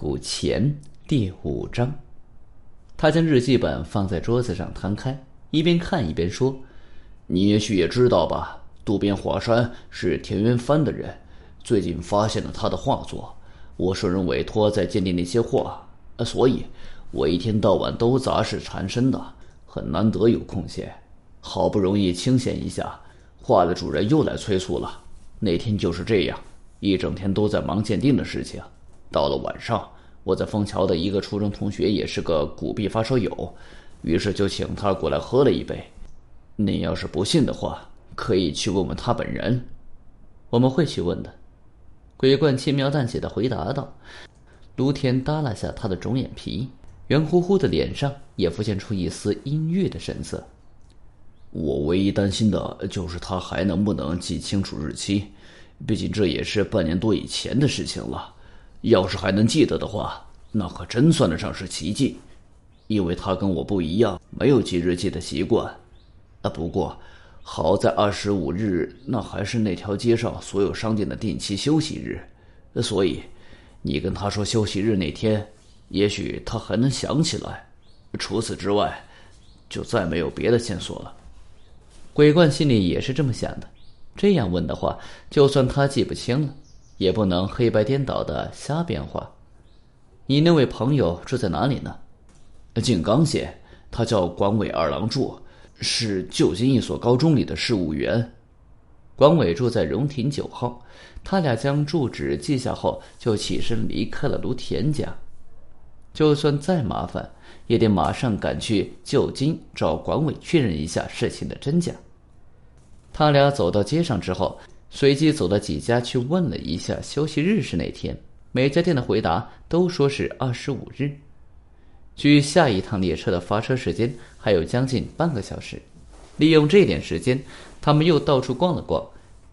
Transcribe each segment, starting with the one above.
古钱》第五章。他将日记本放在桌子上摊开，一边看一边说：“你也许也知道吧，渡边华山是田园藩的人。最近发现了他的画作，我受人委托在鉴定那些画，所以我一天到晚都杂事缠身的，很难得有空闲。好不容易清闲一下，画的主人又来催促了。那天就是这样，一整天都在忙鉴定的事情。”到了晚上，我在枫桥的一个初中同学也是个古币发烧友，于是就请他过来喝了一杯。您要是不信的话，可以去问问他本人。我们会去问的。鬼冠轻描淡写的回答道。卢田耷拉下他的肿眼皮，圆乎乎的脸上也浮现出一丝阴郁的神色。我唯一担心的就是他还能不能记清楚日期，毕竟这也是半年多以前的事情了。要是还能记得的话，那可真算得上是奇迹，因为他跟我不一样，没有记日记的习惯。啊，不过好在二十五日那还是那条街上所有商店的定期休息日，所以你跟他说休息日那天，也许他还能想起来。除此之外，就再没有别的线索了。鬼怪心里也是这么想的，这样问的话，就算他记不清了。也不能黑白颠倒的瞎变化。你那位朋友住在哪里呢？静冈县，他叫管尾二郎柱，是旧金一所高中里的事务员。管尾住在荣亭九号。他俩将住址记下后，就起身离开了芦田家。就算再麻烦，也得马上赶去旧金找管委确认一下事情的真假。他俩走到街上之后。随即走到几家去问了一下休息日是哪天，每家店的回答都说是二十五日。距下一趟列车的发车时间还有将近半个小时，利用这点时间，他们又到处逛了逛。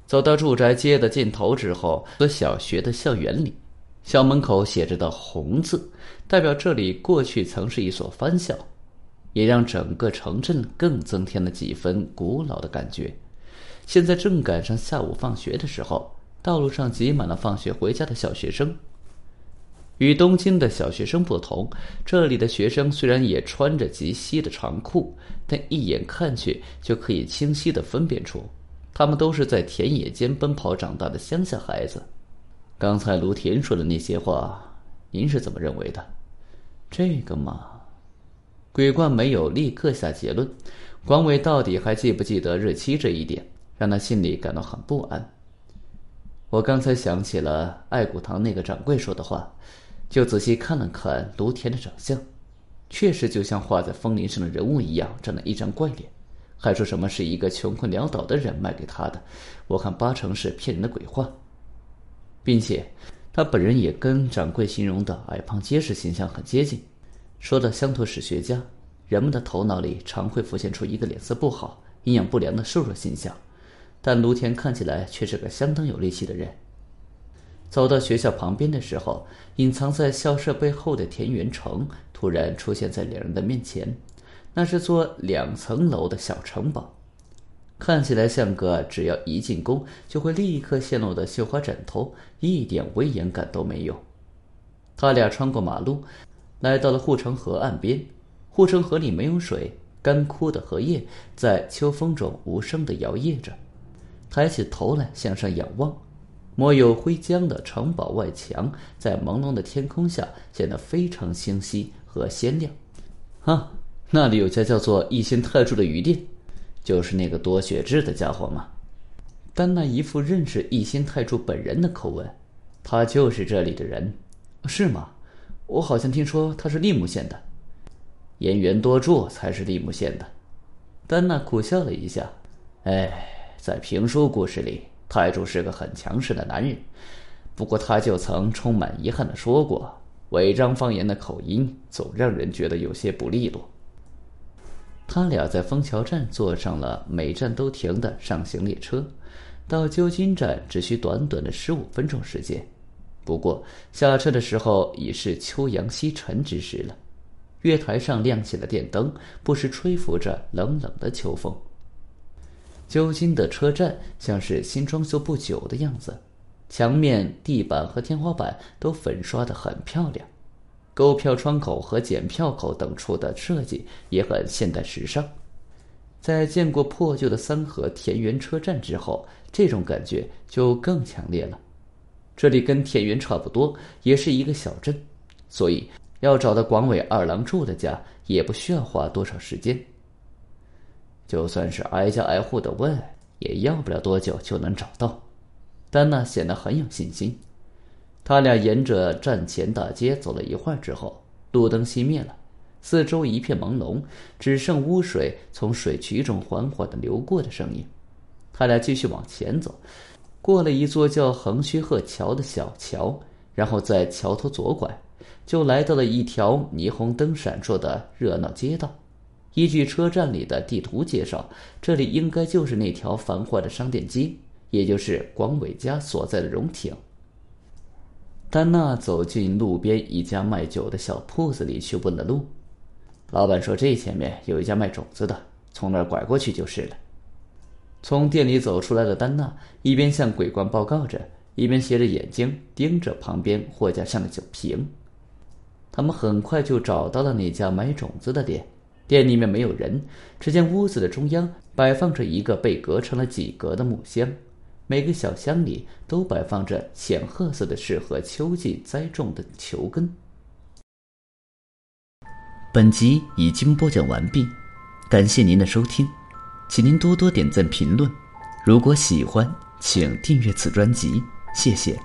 走到住宅街的尽头之后，和小学的校园里，校门口写着的红字，代表这里过去曾是一所藩校，也让整个城镇更增添了几分古老的感觉。现在正赶上下午放学的时候，道路上挤满了放学回家的小学生。与东京的小学生不同，这里的学生虽然也穿着及膝的长裤，但一眼看去就可以清晰的分辨出，他们都是在田野间奔跑长大的乡下孩子。刚才卢田说的那些话，您是怎么认为的？这个嘛，鬼怪没有立刻下结论。广伟到底还记不记得日期这一点？让他心里感到很不安。我刚才想起了爱古堂那个掌柜说的话，就仔细看了看卢田的长相，确实就像画在风铃上的人物一样，长了一张怪脸，还说什么是一个穷困潦倒的人卖给他的，我看八成是骗人的鬼话，并且他本人也跟掌柜形容的矮胖结实形象很接近。说到乡土史学家，人们的头脑里常会浮现出一个脸色不好、营养不良的瘦弱形象。但卢田看起来却是个相当有力气的人。走到学校旁边的时候，隐藏在校舍背后的田园城突然出现在两人的面前。那是座两层楼的小城堡，看起来像个只要一进宫就会立刻陷落的绣花枕头，一点威严感都没有。他俩穿过马路，来到了护城河岸边。护城河里没有水，干枯的荷叶在秋风中无声地摇曳着。抬起头来向上仰望，抹有灰浆的城堡外墙在朦胧的天空下显得非常清晰和鲜亮。啊，那里有家叫做一心泰柱的鱼店，就是那个多血痣的家伙吗？丹娜一副认识一心泰柱本人的口吻，他就是这里的人，是吗？我好像听说他是利木县的，岩原多助才是利木县的。丹娜苦笑了一下，哎。在评书故事里，太柱是个很强势的男人。不过，他就曾充满遗憾的说过：“违章方言的口音总让人觉得有些不利落。”他俩在枫桥站坐上了每站都停的上行列车，到旧金站只需短短的十五分钟时间。不过，下车的时候已是秋阳西沉之时了。月台上亮起了电灯，不时吹拂着冷冷的秋风。旧金的车站像是新装修不久的样子，墙面、地板和天花板都粉刷的很漂亮，购票窗口和检票口等处的设计也很现代时尚。在见过破旧的三河田园车站之后，这种感觉就更强烈了。这里跟田园差不多，也是一个小镇，所以要找到广尾二郎住的家也不需要花多少时间。就算是挨家挨户的问，也要不了多久就能找到。丹娜显得很有信心。他俩沿着站前大街走了一会儿之后，路灯熄灭了，四周一片朦胧，只剩污水从水渠中缓缓的流过的声音。他俩继续往前走，过了一座叫横须贺桥的小桥，然后在桥头左拐，就来到了一条霓虹灯闪烁的热闹街道。依据车站里的地图介绍，这里应该就是那条繁华的商店街，也就是广伟家所在的荣町。丹娜走进路边一家卖酒的小铺子里去问了路，老板说这前面有一家卖种子的，从那儿拐过去就是了。从店里走出来的丹娜一边向鬼官报告着，一边斜着眼睛盯着旁边货架上的酒瓶。他们很快就找到了那家买种子的店，店里面没有人，只见屋子的中央摆放着一个被隔成了几格的木箱。每个小箱里都摆放着浅褐色的、适合秋季栽种的球根。本集已经播讲完毕，感谢您的收听，请您多多点赞评论。如果喜欢，请订阅此专辑，谢谢。